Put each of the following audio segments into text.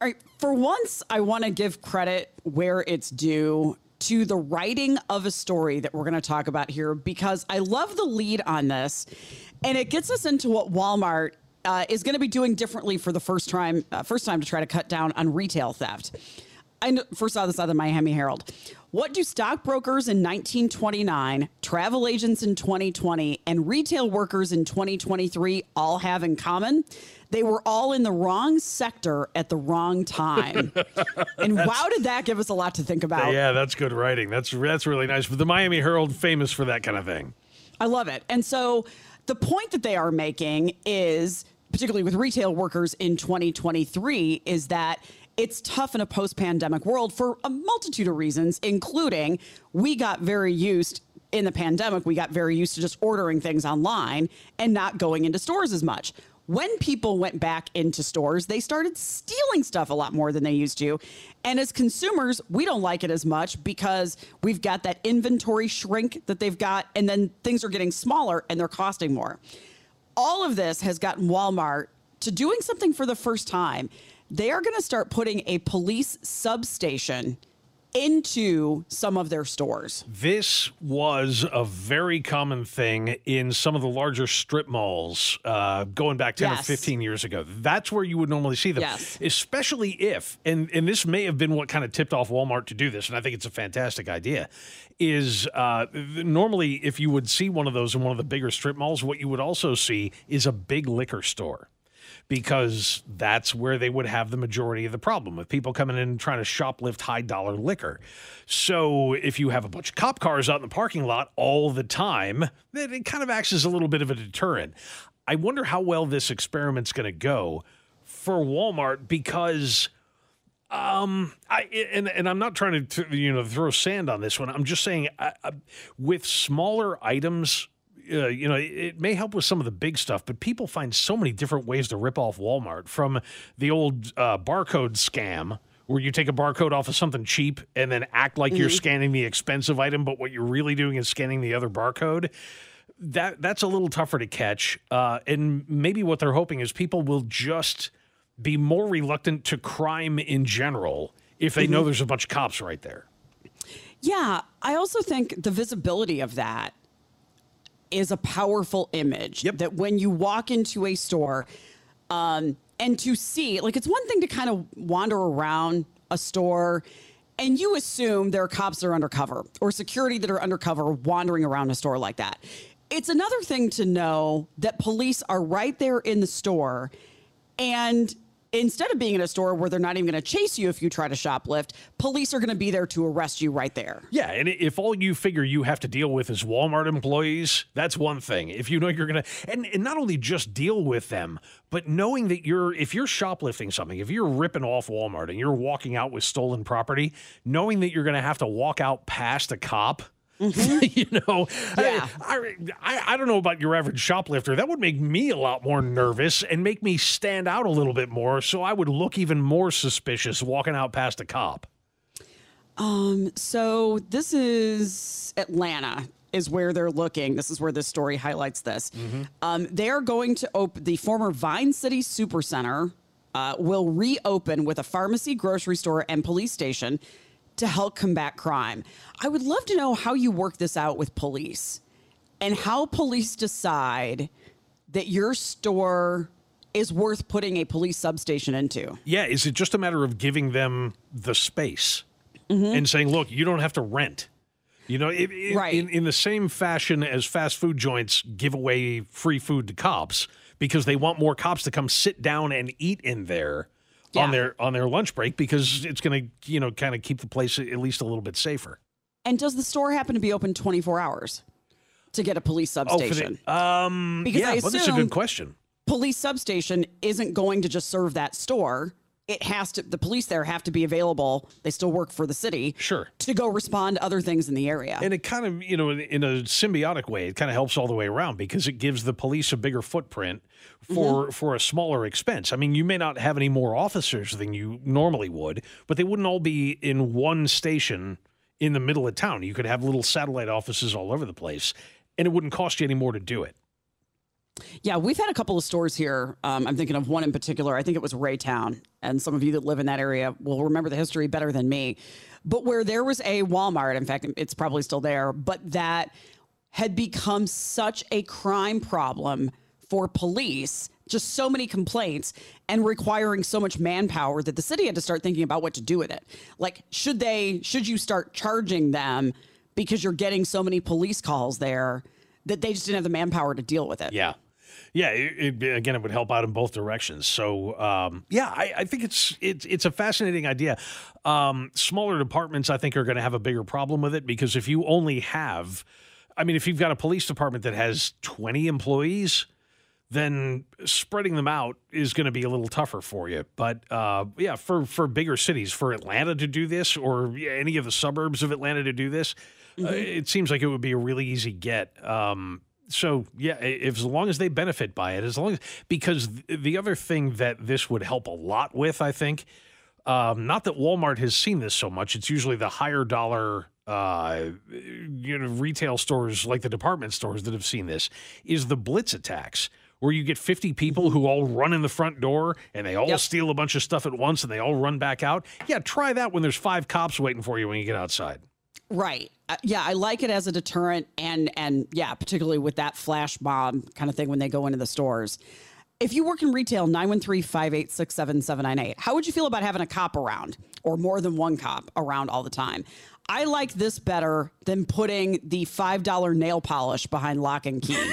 All right. For once, I want to give credit where it's due to the writing of a story that we're going to talk about here because I love the lead on this. And it gets us into what Walmart uh, is going to be doing differently for the first time, uh, first time to try to cut down on retail theft. I first saw this out of the Miami Herald. What do stockbrokers in 1929, travel agents in 2020, and retail workers in 2023 all have in common? They were all in the wrong sector at the wrong time. and wow, did that give us a lot to think about? Yeah, that's good writing. That's that's really nice. But the Miami Herald famous for that kind of thing. I love it. And so the point that they are making is particularly with retail workers in 2023 is that it's tough in a post-pandemic world for a multitude of reasons including we got very used in the pandemic we got very used to just ordering things online and not going into stores as much when people went back into stores, they started stealing stuff a lot more than they used to. And as consumers, we don't like it as much because we've got that inventory shrink that they've got, and then things are getting smaller and they're costing more. All of this has gotten Walmart to doing something for the first time. They are going to start putting a police substation into some of their stores. This was a very common thing in some of the larger strip malls uh, going back 10 yes. or 15 years ago. That's where you would normally see them, yes. especially if, and, and this may have been what kind of tipped off Walmart to do this, and I think it's a fantastic idea, is uh, normally if you would see one of those in one of the bigger strip malls, what you would also see is a big liquor store because that's where they would have the majority of the problem with people coming in and trying to shoplift high dollar liquor. So if you have a bunch of cop cars out in the parking lot all the time, it kind of acts as a little bit of a deterrent. I wonder how well this experiment's going to go for Walmart because um, I and and I'm not trying to you know throw sand on this one. I'm just saying I, I, with smaller items uh, you know, it may help with some of the big stuff, but people find so many different ways to rip off Walmart from the old uh, barcode scam where you take a barcode off of something cheap and then act like mm-hmm. you're scanning the expensive item, but what you're really doing is scanning the other barcode. That that's a little tougher to catch, uh, and maybe what they're hoping is people will just be more reluctant to crime in general if they mm-hmm. know there's a bunch of cops right there. Yeah, I also think the visibility of that is a powerful image yep. that when you walk into a store um, and to see, like, it's one thing to kind of wander around a store and you assume there are cops that are undercover or security that are undercover wandering around a store like that. It's another thing to know that police are right there in the store and instead of being in a store where they're not even going to chase you if you try to shoplift, police are going to be there to arrest you right there. Yeah, and if all you figure you have to deal with is Walmart employees, that's one thing. If you know you're going to and, and not only just deal with them, but knowing that you're if you're shoplifting something, if you're ripping off Walmart and you're walking out with stolen property, knowing that you're going to have to walk out past a cop Mm-hmm. you know, yeah. I, I, I don't know about your average shoplifter. That would make me a lot more nervous and make me stand out a little bit more. So I would look even more suspicious walking out past a cop. Um. So this is Atlanta is where they're looking. This is where this story highlights this. Mm-hmm. Um, they are going to open the former Vine City Supercenter. Uh, will reopen with a pharmacy, grocery store, and police station to help combat crime. I would love to know how you work this out with police and how police decide that your store is worth putting a police substation into. Yeah, is it just a matter of giving them the space mm-hmm. and saying, look, you don't have to rent? You know, it, it- Right. in, in the same fashion as fast food joints give away free food to cops because they want more cops to come sit down and eat in there on their on their lunch break because it's going to, you know, kind of keep the place at least a little bit safer. And does the store happen to be open 24 hours to get a police Oh, substation? the, um, Because yeah, I well, that's a assume- good question. police substation isn't going to just serve that store. It has to, the police there have to be available. They still work for the city. Sure. To go respond to other things in the area. And it kind of, you know, in, in a symbiotic way, it kind of helps all the way around because it gives the police a bigger footprint for Mm-hmm. for a smaller expense. I mean, you may not have any more officers than you normally would, but they wouldn't all be in one station in the middle of town. You could have little satellite offices all over the place, and it wouldn't cost you any more to do it. Yeah, we've had a couple of stores here. Um, I'm thinking of one in particular. I think it was Raytown, and some of you that live in that area will remember the history better than me. But where there was a Walmart, in fact, it's probably still there, but that had become such a crime problem for police, just so many complaints and requiring so much manpower that the city had to start thinking about what to do with it. Like, should they, should you start charging them because you're getting so many police calls there that they just didn't have the manpower to deal with it? Yeah. Yeah, it, it, again, it would help out in both directions. So, um, yeah, I, I think it's it's it's a fascinating idea. Um, smaller departments, I think, are going to have a bigger problem with it because if you only have, I mean, if you've got a police department that has twenty employees, then spreading them out is going to be a little tougher for you. But uh, yeah, for for bigger cities, for Atlanta to do this, or any of the suburbs of Atlanta to do this, uh, it seems like it would be a really easy get. Um, so yeah, if as long as they benefit by it, as long as because th- the other thing that this would help a lot with, I think, um, not that Walmart has seen this so much. It's usually the higher dollar, uh, you know, retail stores like the department stores that have seen this. Is the blitz attacks where you get 50 people who all run in the front door and they all Yep. steal a bunch of stuff at once and they all run back out? Yeah, try that when there's five cops waiting for you when you get outside. Right. Yeah, I like it as a deterrent, and and yeah, particularly with that flash bomb kind of thing when they go into the stores. If you work in retail, 913-586-7798, how would you feel about having a cop around or more than one cop around all the time? I like this better than putting the $5 nail polish behind lock and key.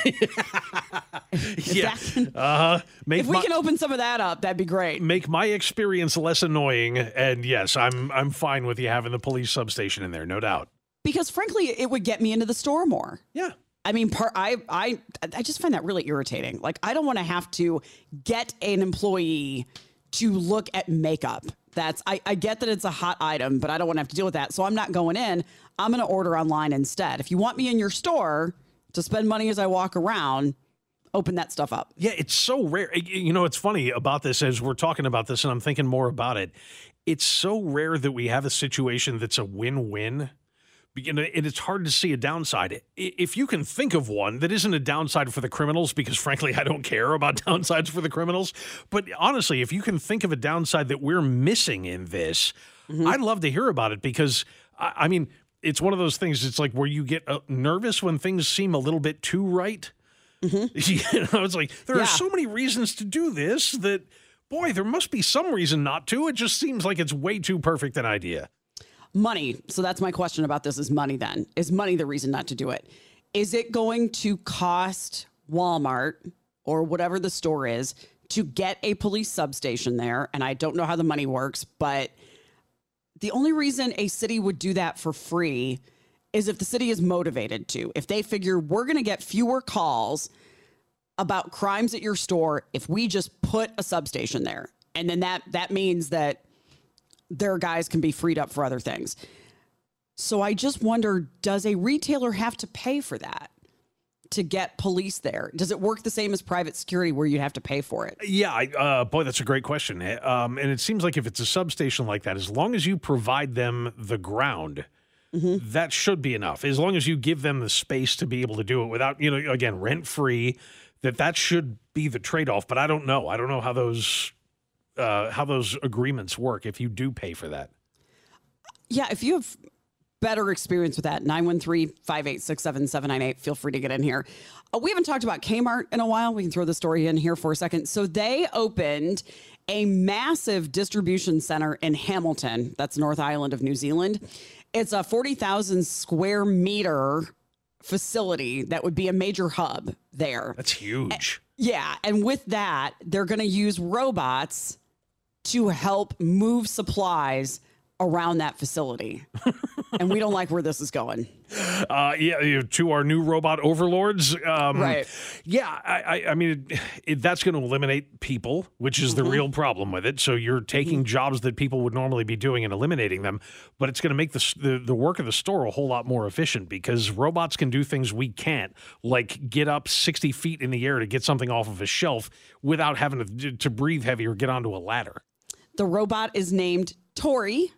Yeah. can- Uh if we can open some of that up, that'd be great. make my experience less annoying. And yes, I'm I'm fine with you having the police substation in there, no doubt. Because frankly, it would get me into the store more. Yeah. I mean, part I I I just find that really irritating. Like, I don't want to have to get an employee to look at makeup. That's I, I get that it's a hot item, but I don't want to have to deal with that. So I'm not going in. I'm going to order online instead. If you want me in your store to spend money as I walk around, open that stuff up. Yeah, it's so rare. You know, it's funny about this as we're talking about this and I'm thinking more about it. It's so rare that we have a situation that's a win-win. And it's hard to see a downside. If you can think of one that isn't a downside for the criminals, because frankly, I don't care about downsides for the criminals. But honestly, if you can think of a downside that we're missing in this, I'd love to hear about it because, I, I mean, it's one of those things. It's like where you get uh, nervous when things seem a little bit too right. you know, it's like there Yeah. are so many reasons to do this that, boy, there must be some reason not to. It just seems like it's way too perfect an idea. Money. So that's my question about this is money then. Is money the reason not to do it? Is it going to cost Walmart or whatever the store is to get a police substation there? And I don't know how the money works, but the only reason a city would do that for free is if the city is motivated to. If they figure we're going to get fewer calls about crimes at your store if we just put a substation there. And then that that means that their guys can be freed up for other things. So I just wonder does a retailer have to pay for that to get police there? Does it work the same as private security where you have to pay for it? Yeah, I, uh, boy, that's a great question. Eh, Um, and it seems like if it's a substation like that, as long as you provide them the ground, that should be enough. As long as you give them the space to be able to do it without, you know, again, rent free. That that should be the trade off. But I don't know. I don't know how those uh, how those agreements work if you do pay for that. Yeah, if you have better experience with that. 913 586 7798. Feel free to get in here. Uh, we haven't talked about Kmart in a while. We can throw the story in here for a second. So they opened a massive distribution center in Hamilton, that's North Island of New Zealand. It's a 40,000 square meter facility that would be a major hub there. That's huge. Yeah. And with that, they're going to use robots to help move supplies around that facility. and we don't like where this is going. Uh, yeah, to our new robot overlords. Um, Right. Yeah, I, I, I mean, it, it, that's going to eliminate people, which is the real problem with it. So you're taking jobs that people would normally be doing and eliminating them, but it's going to make the, the the work of the store a whole lot more efficient because robots can do things we can't, like get up 60 feet in the air to get something off of a shelf without having to, to breathe heavy or get onto a ladder. The robot is named Tori.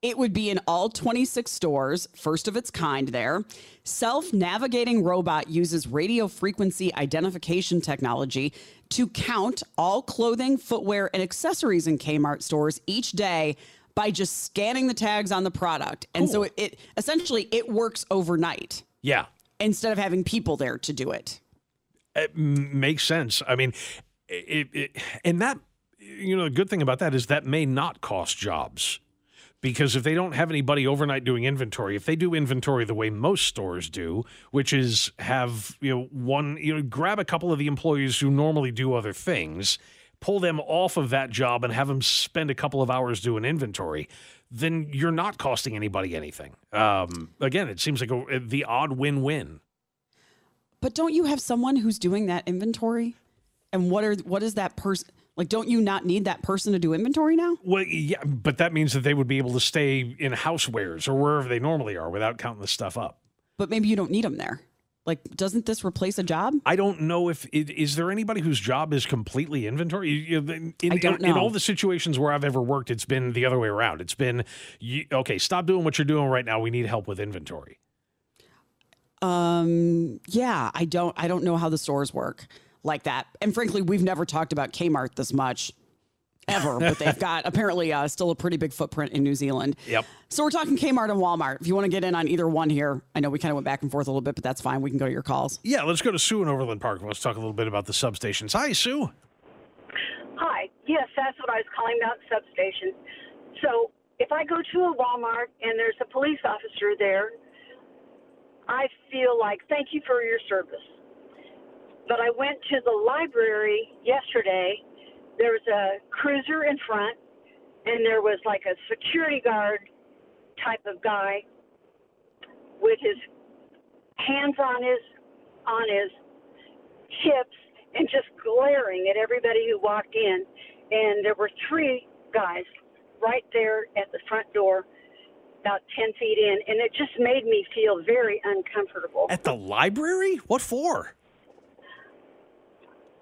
It would be in all 26 stores, first of its kind there. Self navigating robot uses radio frequency identification technology to count all clothing, footwear, and accessories in Kmart stores each day by just scanning the tags on the product. And so it, it essentially it works overnight Yeah, instead of having people there to do it. it m- makes sense. I mean, it, it, and that, you know, the good thing about that is that may not cost jobs. Because if they don't have anybody overnight doing inventory, if they do inventory the way most stores do, which is have, you know, one, you know, grab a couple of the employees who normally do other things, pull them off of that job and have them spend a couple of hours doing inventory, then you're not costing anybody anything. Um, again, it seems like a, the odd win win. But don't you have someone who's doing that inventory? And what are what is that person like? Don't you not need that person to do inventory now? Well, yeah, but that means that they would be able to stay in housewares or wherever they normally are without counting the stuff up. But maybe you don't need them there. Like, doesn't this replace a job? I don't know if it, is there anybody whose job is completely inventory. In, I don't in, in all the situations where I've ever worked, it's been the other way around. It's been you, okay. Stop doing what you're doing right now. We need help with inventory. Um, yeah, I don't. I don't know how the stores work like that. And frankly, we've never talked about Kmart this much ever. but they've got apparently uh, still a pretty big footprint in New Zealand. Yep. So we're talking Kmart and Walmart. If you want to get in on either one here, I know we kind of went back and forth a little bit, but that's fine. We can go to your calls. Yeah, let's go to Sue in Overland Park. Let's talk a little bit about the substations. Hi, Sue. Hi. Yes, that's what I was calling about substations. So if I go to a Walmart and there's a police officer there, I feel like thank you for your service. But I went to the library yesterday. There was a cruiser in front, and there was like a security guard type of guy with his hands on his on his hips and just glaring at everybody who walked in. And there were three guys right there at the front door, about 10 feet in. And it just made me feel very uncomfortable. At the library? What for?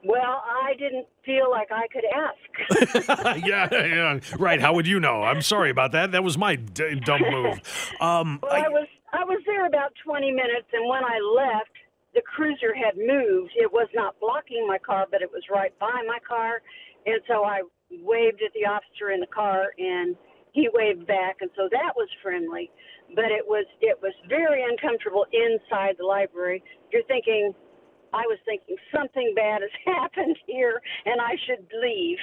Well, I didn't feel like I could ask. yeah, yeah, right. How would you know? I'm sorry about that. That was my d- dumb move. Um, Well, I was I was there about 20 minutes, and when I left, the cruiser had moved. It was not blocking my car, but it was right by my car, and so I waved at the officer in the car, and he waved back, and so that was friendly. But it was it was very uncomfortable inside the library. You're thinking, I was thinking something bad has happened here, and I should leave.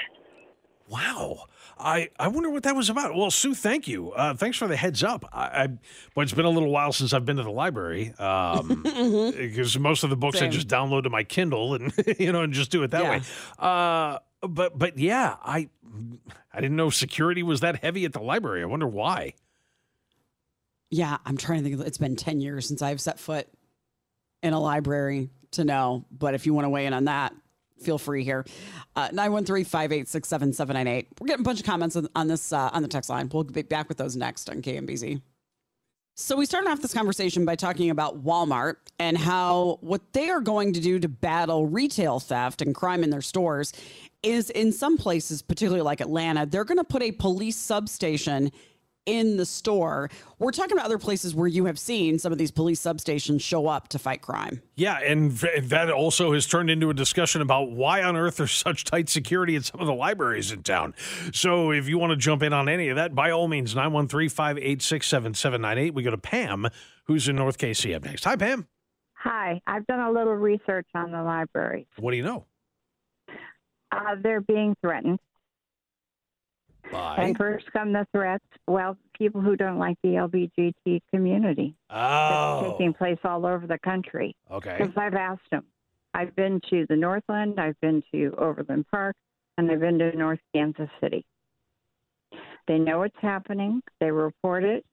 Wow. I, I wonder what that was about. Well, Sue, thank you. Uh, thanks for the heads up. I, I but it's been a little while since I've been to the library um, because most of the books I just download to my Kindle and you know and just do it that Yeah. way. Uh, but but yeah, I I didn't know security was that heavy at the library. I wonder why. Yeah, I'm trying to think. Of, it's been 10 years since I've set foot in a library to know. But if you want to weigh in on that, feel free here. Uh, 913 586 7798. We're getting a bunch of comments on, on this uh, on the text line. We'll be back with those next on KMBZ. So we started off this conversation by talking about Walmart and how what they are going to do to battle retail theft and crime in their stores is in some places, particularly like Atlanta, they're going to put a police substation in the store. We're talking about other places where you have seen some of these police substations show up to fight crime. Yeah, and v- that also has turned into a discussion about why on earth there's such tight security at some of the libraries in town. So if you want to jump in on any of that, by all means, 913 586 7798. We go to Pam, who's in North KC up next. Hi, Pam. Hi, I've done a little research on the library. What do you know? Uh, they're being threatened. Bye. And first come the threats. Well, people who don't like the LBGT community. Oh, It's taking place all over the country. okay. Because I've asked them. I've been to the Northland, I've been to Overland Park, and I've been to North Kansas City. They know what's happening. They report it.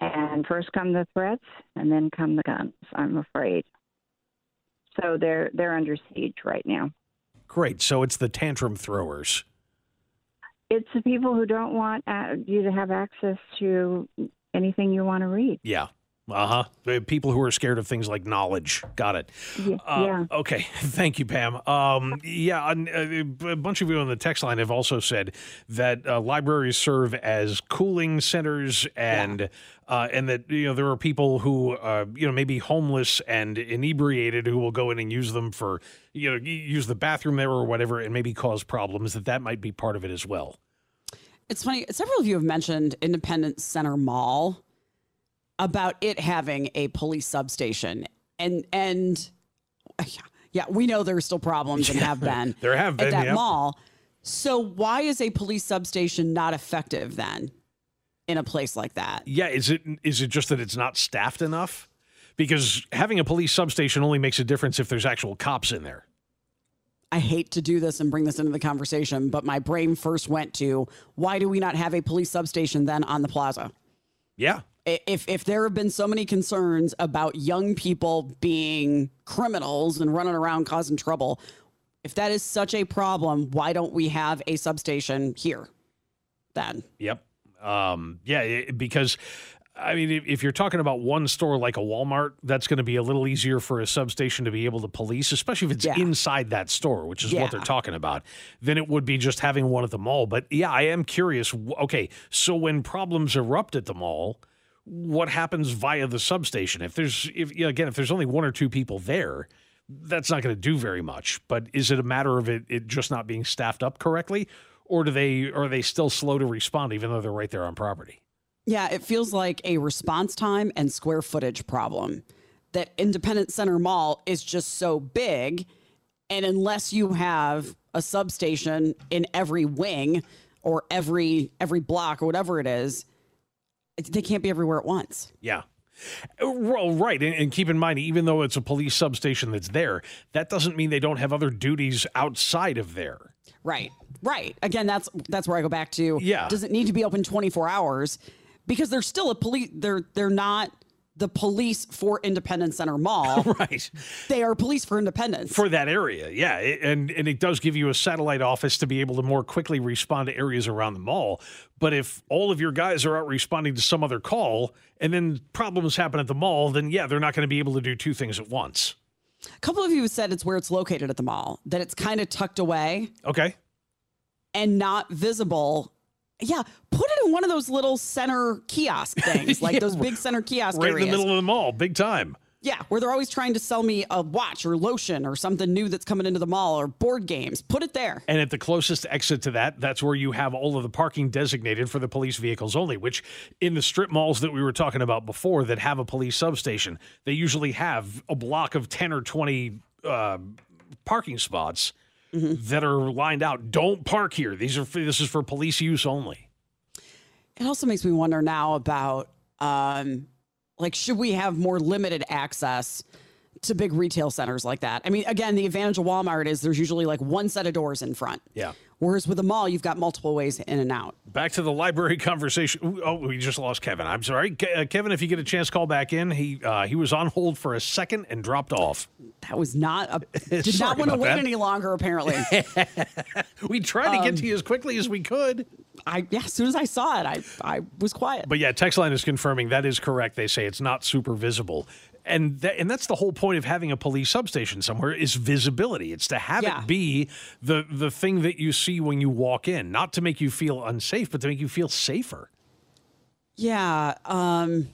And first come the threats, and then come the guns. I'm afraid. So they're they're under siege right now. Great. So it's the tantrum throwers. It's the people who don't want uh, you to have access to anything you want to read. Yeah. Uh huh. People who are scared of things like knowledge. Got it. Yeah. Uh. Okay. Thank you, Pam. Um, yeah, and, uh, a bunch of you on the text line have also said that uh, libraries serve as cooling centers, and uh, and that you know there are people who uh, you know maybe homeless and inebriated who will go in and use them for you know use the bathroom there or whatever, and maybe cause problems. That that might be part of it as well. It's funny, several of you have mentioned Independence Center Mall about it having a police substation. And and yeah, we know there's still problems and have been. There have been, at that mall. So why is a police substation not effective then in a place like that? Yeah, is it is it just that it's not staffed enough? Because having a police substation only makes a difference if there's actual cops in there. I hate to do this and bring this into the conversation, but my brain first went to why do we not have a police substation then on the plaza? Yeah. If if there have been so many concerns about young people being criminals and running around causing trouble, if that is such a problem, why don't we have a substation here? Then Yep. Um, yeah, it, because I mean, if, you're talking about one store like a Walmart, that's going to be a little easier for a substation to be able to police, especially if it's Yeah. inside that store, which is what they're talking about, than it would be just having one at the mall. But yeah, I am curious. Okay, so when problems erupt at the mall, what happens via the substation? If there's, if again, if there's only one or two people there, that's not going to do very much. But is it a matter of it, it just not being staffed up correctly, or do they are they still slow to respond even though they're right there on property? Yeah, it feels like a response time and square footage problem. That Independent Center Mall is just so big. And unless you have a substation in every wing or every every block or whatever it is, they can't be everywhere at once. Yeah. Well, right. And, and keep in mind, even though it's a police substation that's there, that doesn't mean they don't have other duties outside of there. Right. Right. Again, that's that's where I go back to. Yeah. Does it need to be open 24 hours? Because they're still a police they're they're not the police for Independence Center Mall. Right. they are police for Independence. For that area. Yeah. It- and, and it does give you a satellite office to be able to more quickly respond to areas around the mall. But if all of your guys are out responding to some other call and then problems happen at the mall, then yeah, they're not going to be able to do two things at once. A couple of you said it's where it's located at the mall, that it's kind of tucked away Okay. and not visible. Yeah, put it in one of those little center kiosk things, like Yeah, those big center kiosk Right areas. in the middle of the mall, big time. Yeah, where they're always trying to sell me a watch or lotion or something new that's coming into the mall or board games. Put it there. And at the closest exit to that, that's where you have all of the parking designated for the police vehicles only, which in the strip malls that we were talking about before that have a police substation, they usually have a block of 10 or 20 uh, parking spots that are lined out. Don't park here. These are for, this is for police use only. It also makes me wonder now about um, like should we have more limited access to big retail centers like that? I mean, again, the advantage of Walmart is there's usually like one set of doors in front. Yeah. Whereas with a mall, you've got multiple ways in and out. Back to the library conversation. Oh, we just lost Kevin. I'm sorry, Ke- uh, Kevin. If you get a chance, call back in. He uh, he was on hold for a second and dropped off. That was not a did not want to wait that. any longer. Apparently, We tried to get to you as quickly as we could. I yeah. As soon as I saw it, I I was quiet. But yeah, text line is confirming that is correct. They say it's not super visible. And that, and that's the whole point of having a police substation somewhere is visibility. It's to have Yeah. it be the the thing that you see when you walk in, not to make you feel unsafe, but to make you feel safer. Yeah. Um,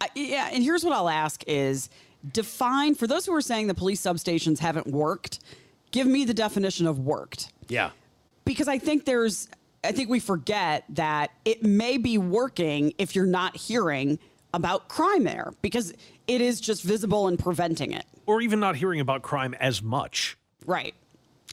I, yeah. And here's what I'll ask is define for those who are saying the police substations haven't worked, give me the definition of worked. Yeah. Because I think there's, I think we forget that it may be working if you're not hearing about crime there because it is just visible and preventing it. Or even not hearing about crime as much. Right.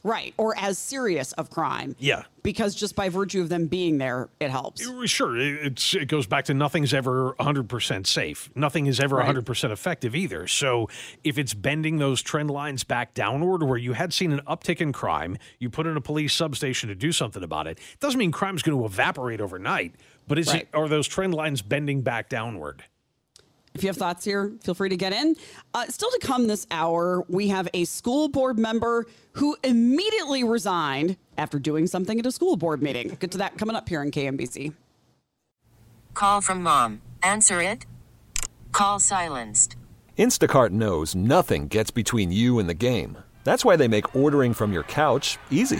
Right. Or as serious of crime. Yeah. Because just by virtue of them being there, it helps. Sure, it- it's it goes back to nothing's ever 100% safe. Nothing is ever Right. 100% effective either. So if it's bending those trend lines back downward where you had seen an uptick in crime, you put in a police substation to do something about it. Doesn't mean crime's going to evaporate overnight, but is Right. it are those trend lines bending back downward? If you have thoughts here, feel free to get in. Uh, still to come this hour, we have a school board member who immediately resigned after doing something at a school board meeting. Get to that coming up here in KMBZ. Call from mom. Answer it. Call silenced. Instacart knows nothing gets between you and the game. That's why they make ordering from your couch easy.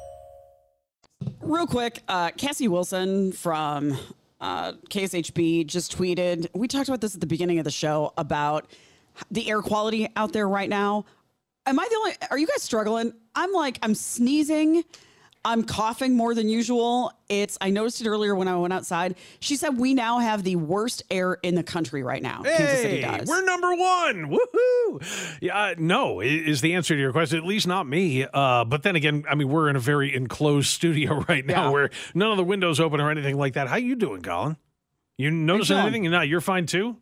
Real quick, uh, Cassie Wilson from uh, KSHB just tweeted. We talked about this at the beginning of the show about the air quality out there right now. Am I the only? Are you guys struggling? I'm like, I'm sneezing. I'm coughing more than usual. It's. I noticed it earlier when I went outside. She said we now have the worst air in the country right now. Kansas City does. we're number one. Woohoo! Yeah, uh, no is the answer to your question. At least not me. Uh, but then again, I mean, we're in a very enclosed studio right now, Yeah. where none of the windows open or anything like that. How you doing, Colin? You noticing anything? No, you're fine too.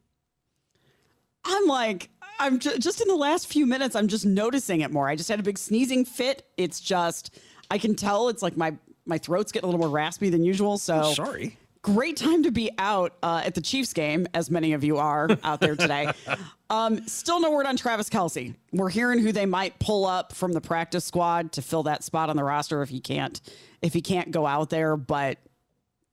I'm like, I'm ju- just in the last few minutes, I'm just noticing it more. I just had a big sneezing fit. It's just, I can tell it's like my my throat's getting a little more raspy than usual. So Sorry. great time to be out uh, at the Chiefs game, as many of you are out there today. um, still no word on Travis Kelce. We're hearing who they might pull up from the practice squad to fill that spot on the roster if he can't if he can't go out there, but.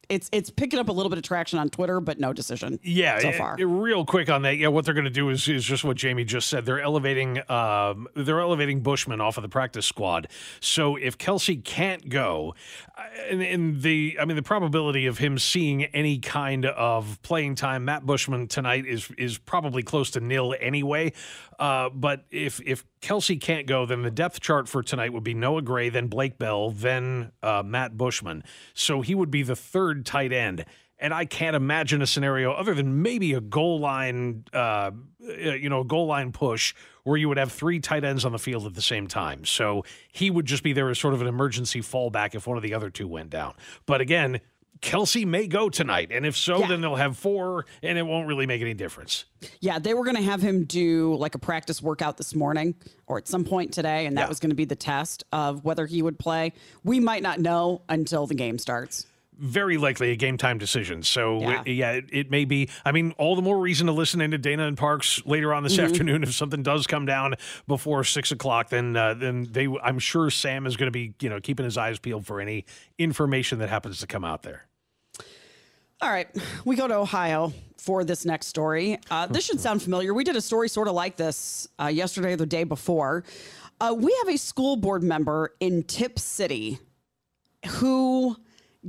It's it's picking up a little bit of traction on Twitter, but no decision. Yeah, so far. eh, real quick on that. Yeah, what they're going to do is is just what Jamie just said. They're elevating um, they're elevating Bushman off of the practice squad. So if Kelce can't go, uh, and, and the I mean the probability of him seeing any kind of playing time, Matt Bushman tonight is is probably close to nil anyway. Uh, but if if Kelce can't go, then the depth chart for tonight would be Noah Gray, then Blake Bell, then uh, Matt Bushman. So he would be the third tight end. And I can't imagine a scenario other than maybe a goal line, uh, you know, a goal line push where you would have three tight ends on the field at the same time. So he would just be there as sort of an emergency fallback if one of the other two went down. But again, Kelce may go tonight, and if so, Yeah. then they'll have four, and it won't really make any difference. Yeah, they were going to have him do like a practice workout this morning or at some point today, and that Yeah. was going to be the test of whether he would play. We might not know until the game starts. Very likely a game time decision. So Yeah. it- yeah, it, it may be. I mean, all the more reason to listen into Dana and Parks later on this afternoon. If something does come down before six o'clock, then uh, then they, I'm sure Sam is going to be you know keeping his eyes peeled for any information that happens to come out there. All right, we go to Ohio for this next story. Uh, this should sound familiar. We did a story sort of like this uh, yesterday or the day before. Uh, we have a school board member in Tipp City who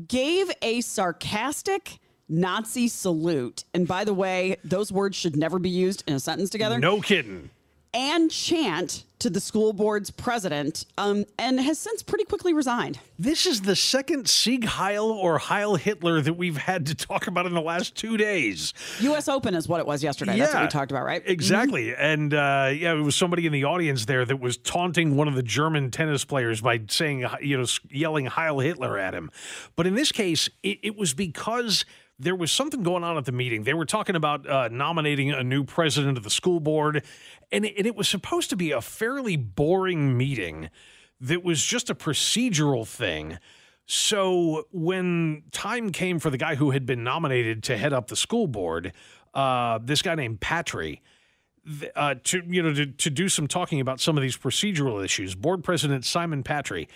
gave a sarcastic Nazi salute. And by the way, those words should never be used in a sentence together. No kidding. And chant to the school board's president, um, and has since pretty quickly resigned. This is the second Sieg Heil or Heil Hitler that we've had to talk about in the last two days. U.S. Open is what it was yesterday. That's what we talked about, right? Exactly. And uh, yeah, it was somebody in the audience there that was taunting one of the German tennis players by saying, you know, yelling Heil Hitler at him. But in this case, it, it was because there was something going on at the meeting. They were talking about uh, nominating a new president of the school board, and it, and it was supposed to be a fairly boring meeting that was just a procedural thing. So when time came for the guy who had been nominated to head up the school board, uh, this guy named Patry, uh, to you know to, to do some talking about some of these procedural issues, board president Simon Patry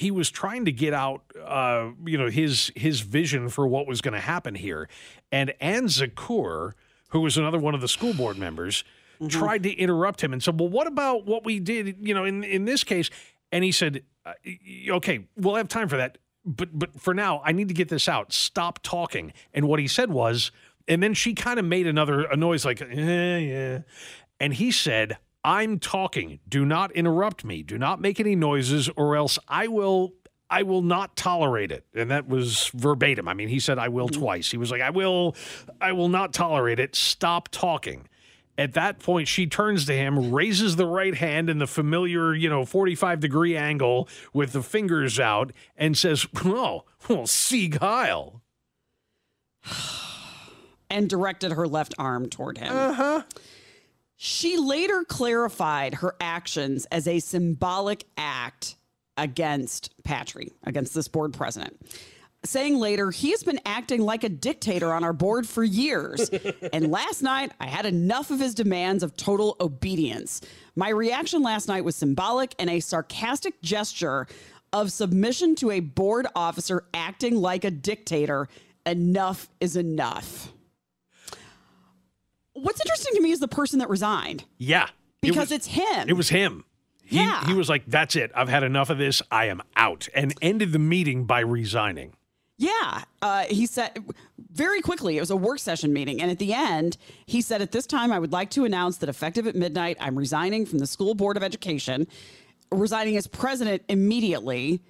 he was trying to get out, uh, you know, his his vision for what was going to happen here. And Ann Zakur, who was another one of the school board members, mm-hmm. tried to interrupt him and said, "Well, what about what we did, you know, in in this case?" And he said, uh, "Okay, we'll have time for that, but but for now, I need to get this out. Stop talking." And what he said was, and then she kind of made another a noise like, "Yeah, yeah," and he said, I'm talking. Do not interrupt me. Do not make any noises, or else I will. I will not tolerate it. And that was verbatim. I mean, he said I will mm-hmm. twice. He was like, I will, I will not tolerate it. Stop talking. At that point, she turns to him, raises the right hand in the familiar, you know, 45 degree angle with the fingers out, and says, Oh, well, Sieg Heil. And directed her left arm toward him. Uh huh. She later clarified her actions as a symbolic act against Patry, against this board president. Saying later, he has been acting like a dictator on our board for years. and last night, I had enough of his demands of total obedience. My reaction last night was symbolic and a sarcastic gesture of submission to a board officer acting like a dictator. Enough is enough. What's interesting to me is the person that resigned. Yeah. Because it was, it's him. It was him. He, yeah. he was like, that's it. I've had enough of this. I am out. And ended the meeting by resigning. Yeah. Uh, he said very quickly, it was a work session meeting. And at the end, he said, At this time, I would like to announce that effective at midnight, I'm resigning from the School Board of Education, resigning as president immediately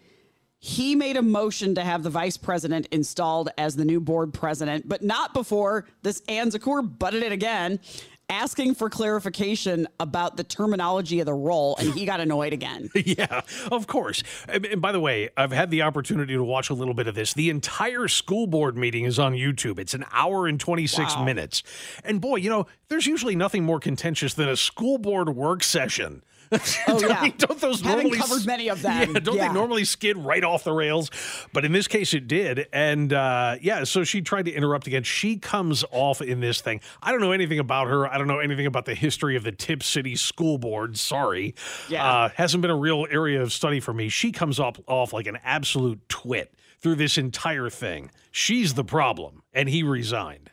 he made a motion to have the vice president installed as the new board president, but not before this Ann Zakur butted it again, asking for clarification about the terminology of the role, and he got annoyed again. yeah, of course. And by the way, I've had the opportunity to watch a little bit of this. The entire school board meeting is on YouTube. It's an hour and 26 wow. minutes. And boy, you know, there's usually nothing more contentious than a school board work session. Oh yeah, don't those Haven't normally covered many of them? Yeah, don't yeah. they normally skid right off the rails? But in this case, it did, and uh, yeah. So she tried to interrupt again. She comes off in this thing. I don't know anything about her. I don't know anything about the history of the Tipp City School Board. Sorry, yeah, uh, hasn't been a real area of study for me. She comes off off like an absolute twit through this entire thing. She's the problem, and he resigned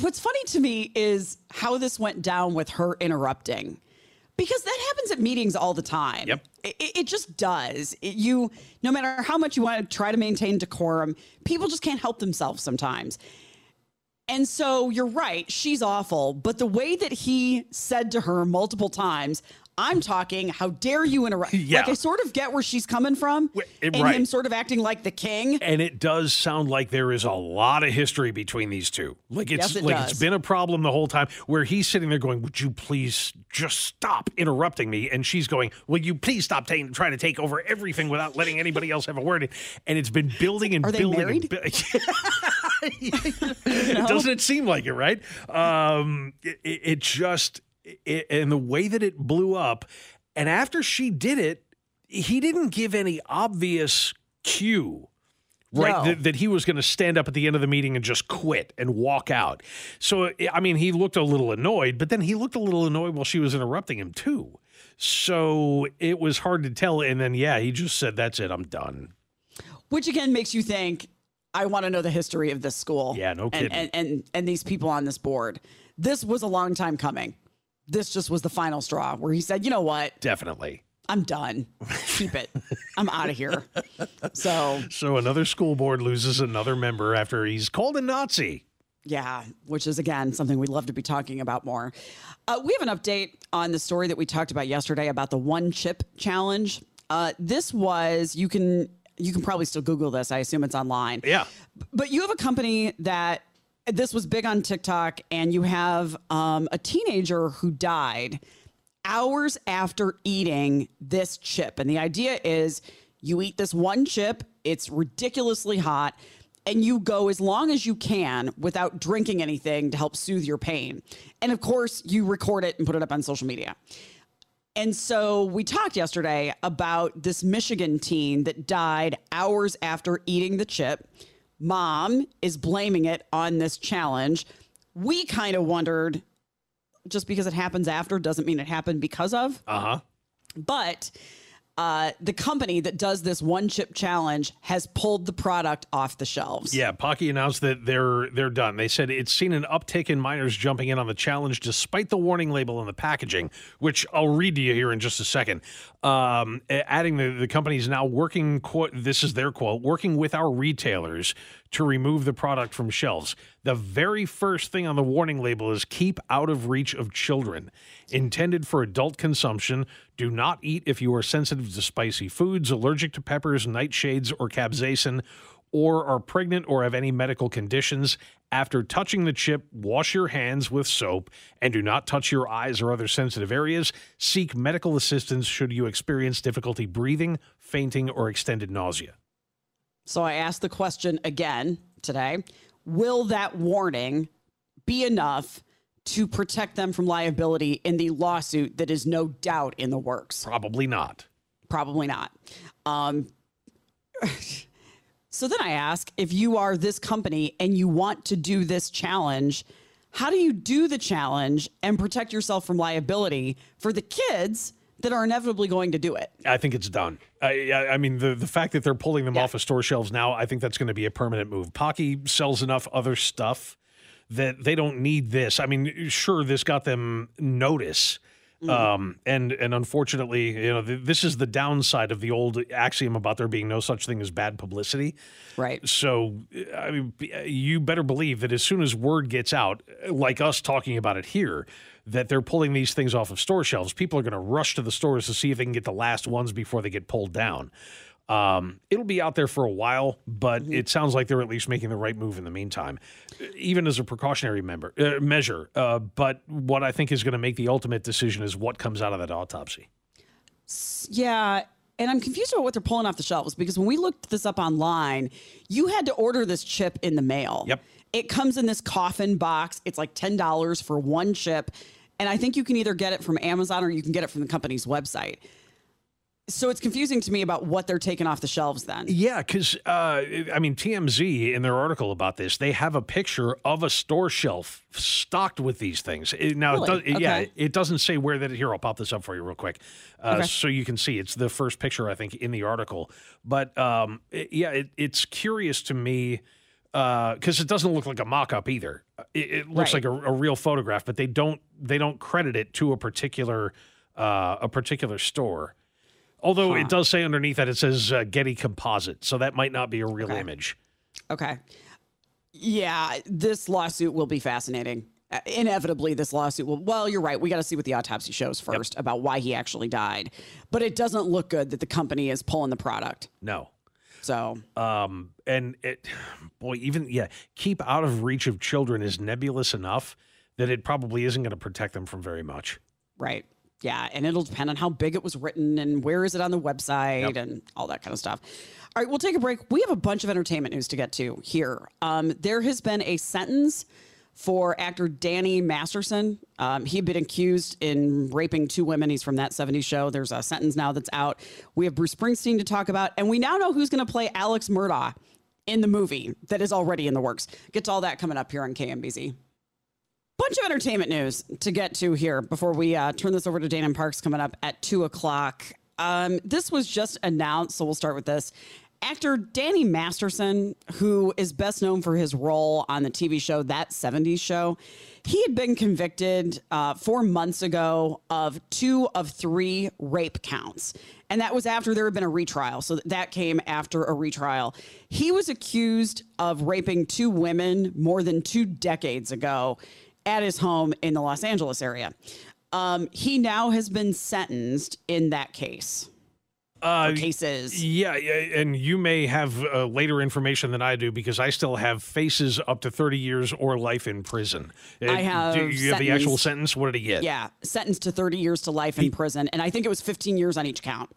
what's funny to me is how this went down with her interrupting because that happens at meetings all the time. Yep. It, it just does. It, you, no matter how much you want to try to maintain decorum, people just can't help themselves sometimes. And so you're right, she's awful. But the way that he said to her multiple times, I'm talking. How dare you interrupt? Yeah. Like I sort of get where she's coming from, it, and right. him sort of acting like the king. And it does sound like there is a lot of history between these two. Like it's yes, it like does. it's been a problem the whole time. Where he's sitting there going, "Would you please just stop interrupting me?" And she's going, "Will you please stop t- trying to take over everything without letting anybody else have a word?" And it's been building and Are building. They married? And you know? Doesn't it seem like it? Right? Um, it, it just. It, and the way that it blew up and after she did it, he didn't give any obvious cue right no. that, that, he was going to stand up at the end of the meeting and just quit and walk out so i mean he looked a little annoyed but then he looked a little annoyed while she was interrupting him too so it was hard to tell and then yeah he just said that's it i'm done which again makes you think I want to know the history of this school. Yeah, no and, kidding. And, and and these people on this board. This was a long time coming. This just was the final straw where he said, "You know what? Definitely. I'm done. Keep it. I'm out of here." So So another school board loses another member after he's called a Nazi. Yeah, which is again something we'd love to be talking about more. Uh, we have an update on the story that we talked about yesterday about the one chip challenge. Uh, this was you can you can probably still Google this. I assume it's online. Yeah. But you have a company that this was big on TikTok, and you have um, a teenager who died hours after eating this chip. And the idea is you eat this one chip, it's ridiculously hot, and you go as long as you can without drinking anything to help soothe your pain. And of course, you record it and put it up on social media. And so we talked yesterday about this Michigan teen that died hours after eating the chip. Mom is blaming it on this challenge. We kind of wondered just because it happens after doesn't mean it happened because of. Uh huh. But uh, the company that does this one chip challenge has pulled the product off the shelves. Yeah, Paqui announced that they're they're done. They said it's seen an uptick in minors jumping in on the challenge despite the warning label in the packaging, which I'll read to you here in just a second. Um, adding the the company is now working. Quote, this is their quote: working with our retailers to remove the product from shelves. The very first thing on the warning label is keep out of reach of children. Intended for adult consumption, do not eat if you are sensitive to spicy foods, allergic to peppers, nightshades, or capsaicin, or are pregnant or have any medical conditions. After touching the chip, wash your hands with soap and do not touch your eyes or other sensitive areas. Seek medical assistance should you experience difficulty breathing, fainting, or extended nausea. So I asked the question again today Will that warning be enough to protect them from liability in the lawsuit that is no doubt in the works? Probably not. Probably not. Um, so then I ask if you are this company and you want to do this challenge, how do you do the challenge and protect yourself from liability for the kids that are inevitably going to do it? I think it's done. I, I I mean, the the fact that they're pulling them off of store shelves now, I think that's going to be a permanent move. Paqui sells enough other stuff that they don't need this. I mean, sure, this got them notice. Um, and and unfortunately, you know, th- this is the downside of the old axiom about there being no such thing as bad publicity. Right. So, I mean, you better believe that as soon as word gets out, like us talking about it here, that they're pulling these things off of store shelves, people are going to rush to the stores to see if they can get the last ones before they get pulled down. Um, it'll be out there for a while, but it sounds like they're at least making the right move in the meantime, even as a precautionary member, uh, measure. Uh, but what I think is going to make the ultimate decision is what comes out of that autopsy. Yeah. And I'm confused about what they're pulling off the shelves because when we looked this up online, you had to order this chip in the mail. Yep. It comes in this coffin box. It's like $10 for one chip. And I think you can either get it from Amazon or you can get it from the company's website. So it's confusing to me about what they're taking off the shelves then. Yeah, because uh, I mean, TMZ in their article about this, they have a picture of a store shelf stocked with these things. It- now, Really? it does, yeah, it doesn't say where that. Here, I'll pop this up for you real quick, uh, Okay. so you can see. It's the first picture I think in the article. But um, it- yeah, it, it's curious to me because it doesn't look like a mock-up either. It, it looks Right. like a, a real photograph, but they don't they don't credit it to a particular uh, a particular store. Although it does say underneath that it says uh, Getty Composite, so that might not be a real Okay. image. Okay. Yeah, this lawsuit will be fascinating. Uh, inevitably, this lawsuit will. Well, you're right. We got to see what the autopsy shows first about why he actually died. But it doesn't look good that the company is pulling the product. No. So, Um, and it, boy, even yeah, keep out of reach of children is nebulous enough that it probably isn't going to protect them from very much. right. Yeah. And it'll depend on how big it was written and where is it on the website Yep. and all that kind of stuff. All right, we'll take a break. We have a bunch of entertainment news to get to here. Um, there has been a sentence for actor Danny Masterson. Um, he had been accused in raping two women. He's from that 70s show. There's a sentence now that's out. We have Bruce Springsteen to talk about, and we now know who's going to play Alex Murdaugh in the movie that is already in the works. Get to all that coming up here on KMBZ. Bunch of entertainment news to get to here before we uh, turn this over to Dana Parks coming up at two o'clock. Um, this was just announced, so we'll start with this. Actor Danny Masterson, who is best known for his role on the TV show That 70s Show, he had been convicted uh, four months ago of two of three rape counts. And that was after there had been a retrial. So that came after a retrial. He was accused of raping two women more than two decades ago at his home in the Los Angeles area. Um, he now has been sentenced in that case. Uh, cases. Yeah, yeah, and you may have uh, later information than I do because I still have faces up to 30 years or life in prison. I Uh, have Do you have the actual sentence-? What did he get? Yeah, sentenced to 30 years to life in prison. And I think it was 15 years on each count.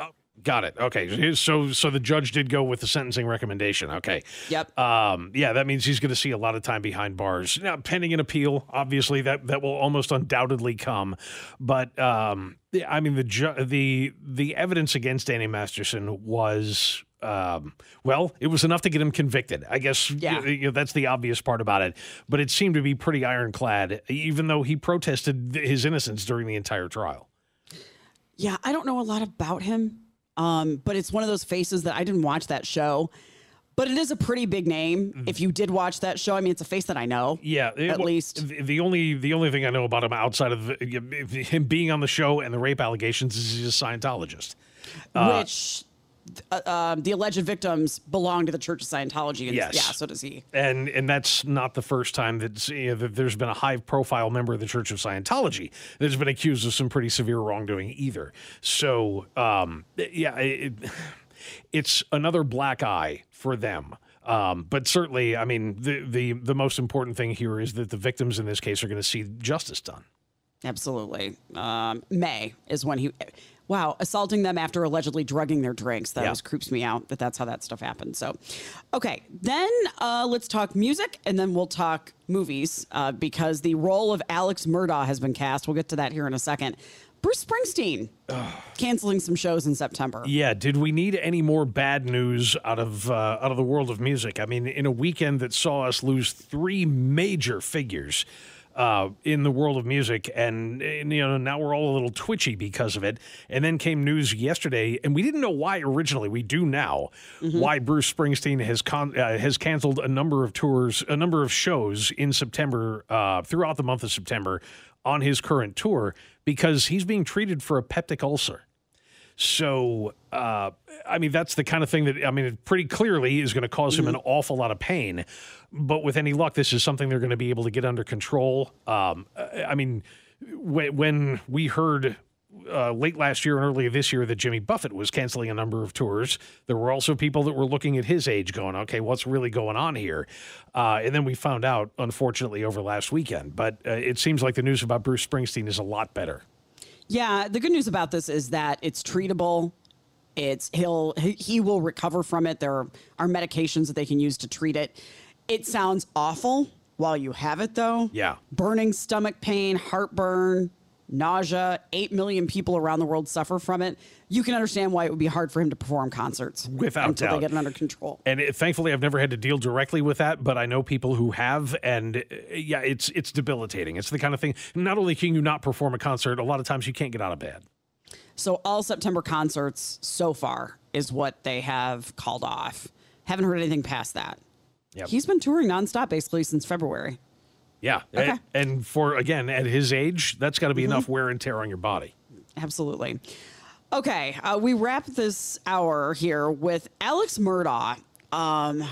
Got it. Okay. So so the judge did go with the sentencing recommendation. Okay. Yep. Um, yeah, that means he's going to see a lot of time behind bars. Now, pending an appeal, obviously that that will almost undoubtedly come. But um, I mean the ju- the the evidence against Danny Masterson was. Um, well, it was enough to get him convicted. I guess Yeah. you know, that's the obvious part about it. But it seemed to be pretty ironclad, even though he protested his innocence during the entire trial. Yeah, I don't know a lot about him, um, but it's one of those faces that I didn't watch that show. But it is a pretty big name. If you did watch that show, I mean, it's a face that I know. Mm-hmm. Yeah, it- at well, least. the, only the only thing I know about him outside of the, him being on the show and the rape allegations is he's a Scientologist. Uh, which uh, um, the alleged victims belong to the Church of Scientology. And Yes. Yeah, so does he. and and that's not the first time that, you know, that there's been a high profile member of the Church of Scientology that's been accused of some pretty severe wrongdoing either. So um, yeah, it, it's another black eye for them. Um, but certainly, I mean, the, the the most important thing here is that the victims in this case are going to see justice done. Absolutely. Um, May is when he. Wow, assaulting them after allegedly drugging their drinks. That Yeah. always creeps me out that that's how that stuff happened. So, okay, then uh, let's talk music and then we'll talk movies uh, because the role of Alex Murdaugh has been cast. We'll get to that here in a second. Bruce Springsteen canceling some shows in September. Yeah, did we need any more bad news out of uh, out of the world of music? I mean, in a weekend that saw us lose three major figures uh, in the world of music, and, and, you know now we're all a little twitchy because of it. And then came news yesterday, and we didn't know why originally. We do now why Bruce Springsteen has con- uh, has canceled a number of tours, a number of shows in September uh, throughout the month of September on his current tour because he's being treated for a peptic ulcer. So, uh, I mean, that's the kind of thing that, I mean, it pretty clearly is going to cause him an awful lot of pain. But with any luck, this is something they're going to be able to get under control. Um, I mean, when, when we heard uh, late last year and earlier this year that Jimmy Buffett was canceling a number of tours, there were also people that were looking at his age going, okay, what's really going on here? Uh, and then we found out, unfortunately, over last weekend. But uh, it seems like the news about Bruce Springsteen is a lot better. Yeah, the good news about this is that it's treatable. It's he'll he, will recover from it. There are, are medications that they can use to treat it. It sounds awful while you have it though. Yeah. Burning stomach pain, heartburn, nausea. 8 million people around the world suffer from it. You can understand why it would be hard for him to perform concerts Without until doubt. they get it under control. And it, thankfully, I've never had to deal directly with that, but I know people who have, and uh, yeah, it's it's debilitating. It's the kind of thing. Not only can you not perform a concert, a lot of times you can't get out of bed. So all September concerts so far is what they have called off. Haven't heard anything past that. Yep. He's been touring nonstop basically since February. Yeah, Okay. and, and for again at his age, that's got to be enough wear and tear on your body. Absolutely. Okay, uh, we wrap this hour here with Alex Murdaugh. Um,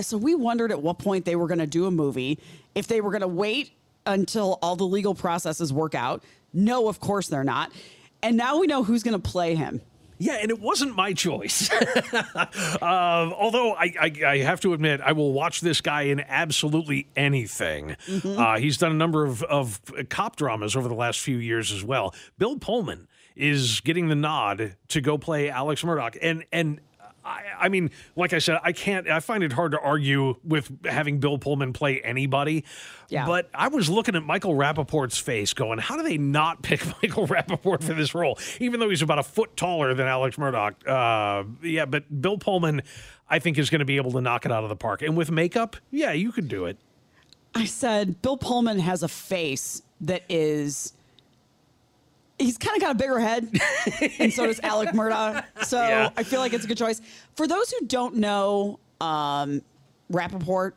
so we wondered at what point they were going to do a movie, if they were going to wait until all the legal processes work out. No, of course they're not. And now we know who's going to play him. Yeah, and it wasn't my choice. uh, although I, I, I have to admit, I will watch this guy in absolutely anything. Uh, he's done a number of, of cop dramas over the last few years as well. Bill Pullman is getting the nod to go play Alex Murdaugh, and and. I, I mean, like I said, I can't. I find it hard to argue with having Bill Pullman play anybody. Yeah. But I was looking at Michael Rappaport's face, going, "How do they not pick Michael Rappaport for this role? Even though he's about a foot taller than Alex Murdaugh." Uh, yeah, but Bill Pullman, I think, is going to be able to knock it out of the park. And with makeup, yeah, you could do it. I said Bill Pullman has a face that is he's kind of got a bigger head, and so does Alec Murdaugh. So Yeah. I feel like it's a good choice. For those who don't know um, Rappaport,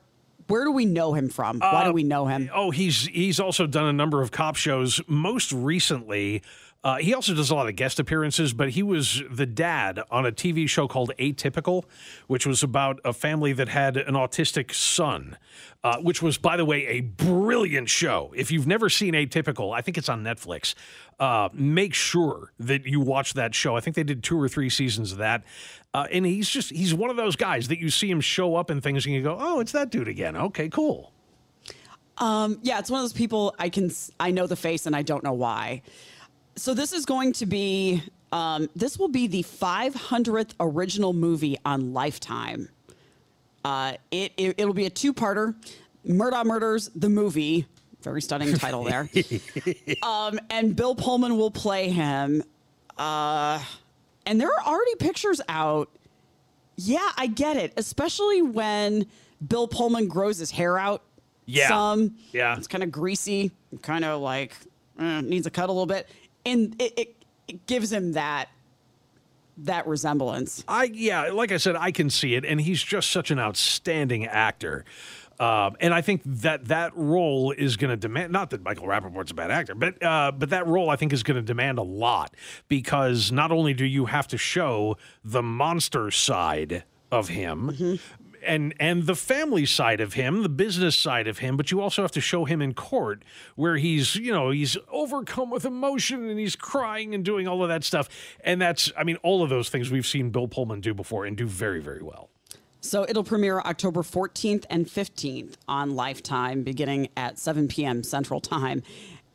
where do we know him from? Why do we know him? Oh, he's he's also done a number of cop shows. Most recently, uh, he also does a lot of guest appearances. But he was the dad on a TV show called Atypical, which was about a family that had an autistic son. Uh, which was, by the way, a brilliant show. If you've never seen Atypical, I think it's on Netflix. Uh, make sure that you watch that show. I think they did two or three seasons of that. Uh, and he's just, he's one of those guys that you see him show up in things and you go, oh, it's that dude again. Okay, cool. Um, yeah, it's one of those people I can, I know the face and I don't know why. So this is going to be um, this will be the 500th original movie on Lifetime. Uh, it, it it'll be a two-parter. Murdaugh Murders the movie, very stunning title there. um, and Bill Pullman will play him. Uh, and there are already pictures out. Yeah, I get it, especially when Bill Pullman grows his hair out Yeah. some. Yeah. It's kind of greasy, kind of like eh, needs a cut a little bit. And it, it, it gives him that that resemblance. I yeah, like I said, I can see it, and he's just such an outstanding actor. Um, and I think that that role is going to demand not that Michael Rappaport's a bad actor, but uh, but that role I think is going to demand a lot because not only do you have to show the monster side of him. And and the family side of him, the business side of him, but you also have to show him in court where he's, you know, he's overcome with emotion and he's crying and doing all of that stuff. And that's, I mean, all of those things we've seen Bill Pullman do before and do very, very well. So it'll premiere October 14th and 15th on Lifetime, beginning at 7 p.m. Central Time.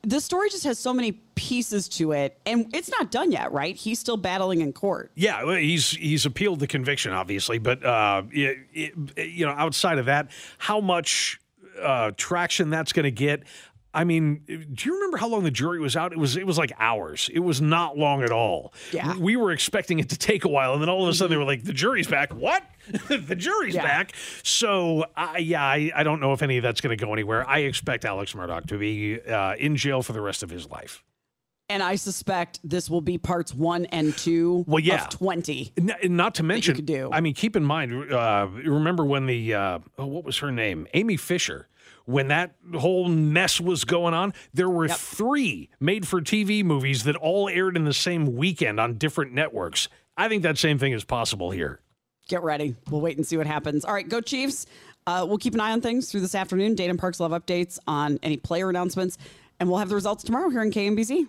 The story just has so many pieces to it, and it's not done yet, right? He's still battling in court. Yeah, he's he's appealed the conviction, obviously, but uh, it, it, you know, outside of that, how much uh, traction that's going to get. I mean, do you remember how long the jury was out? It was it was like hours. It was not long at all. Yeah. we were expecting it to take a while, and then all of a sudden they were like, "The jury's back." What? the jury's Yeah. back. So, uh, yeah, I, I don't know if any of that's going to go anywhere. I expect Alex Murdaugh to be uh, in jail for the rest of his life. And I suspect this will be parts one and two Well, yeah. of 20. N- not to mention, do. I mean, keep in mind. Uh, remember when the uh, oh, what was her name? Amy Fisher. When that whole mess was going on, there were three made-for-TV movies that all aired in the same weekend on different networks. I think that same thing is possible here. Get ready. We'll wait and see what happens. All right, go Chiefs. Uh, we'll keep an eye on things through this afternoon. Dayton Parks have updates on any player announcements, and we'll have the results tomorrow here in KMBZ.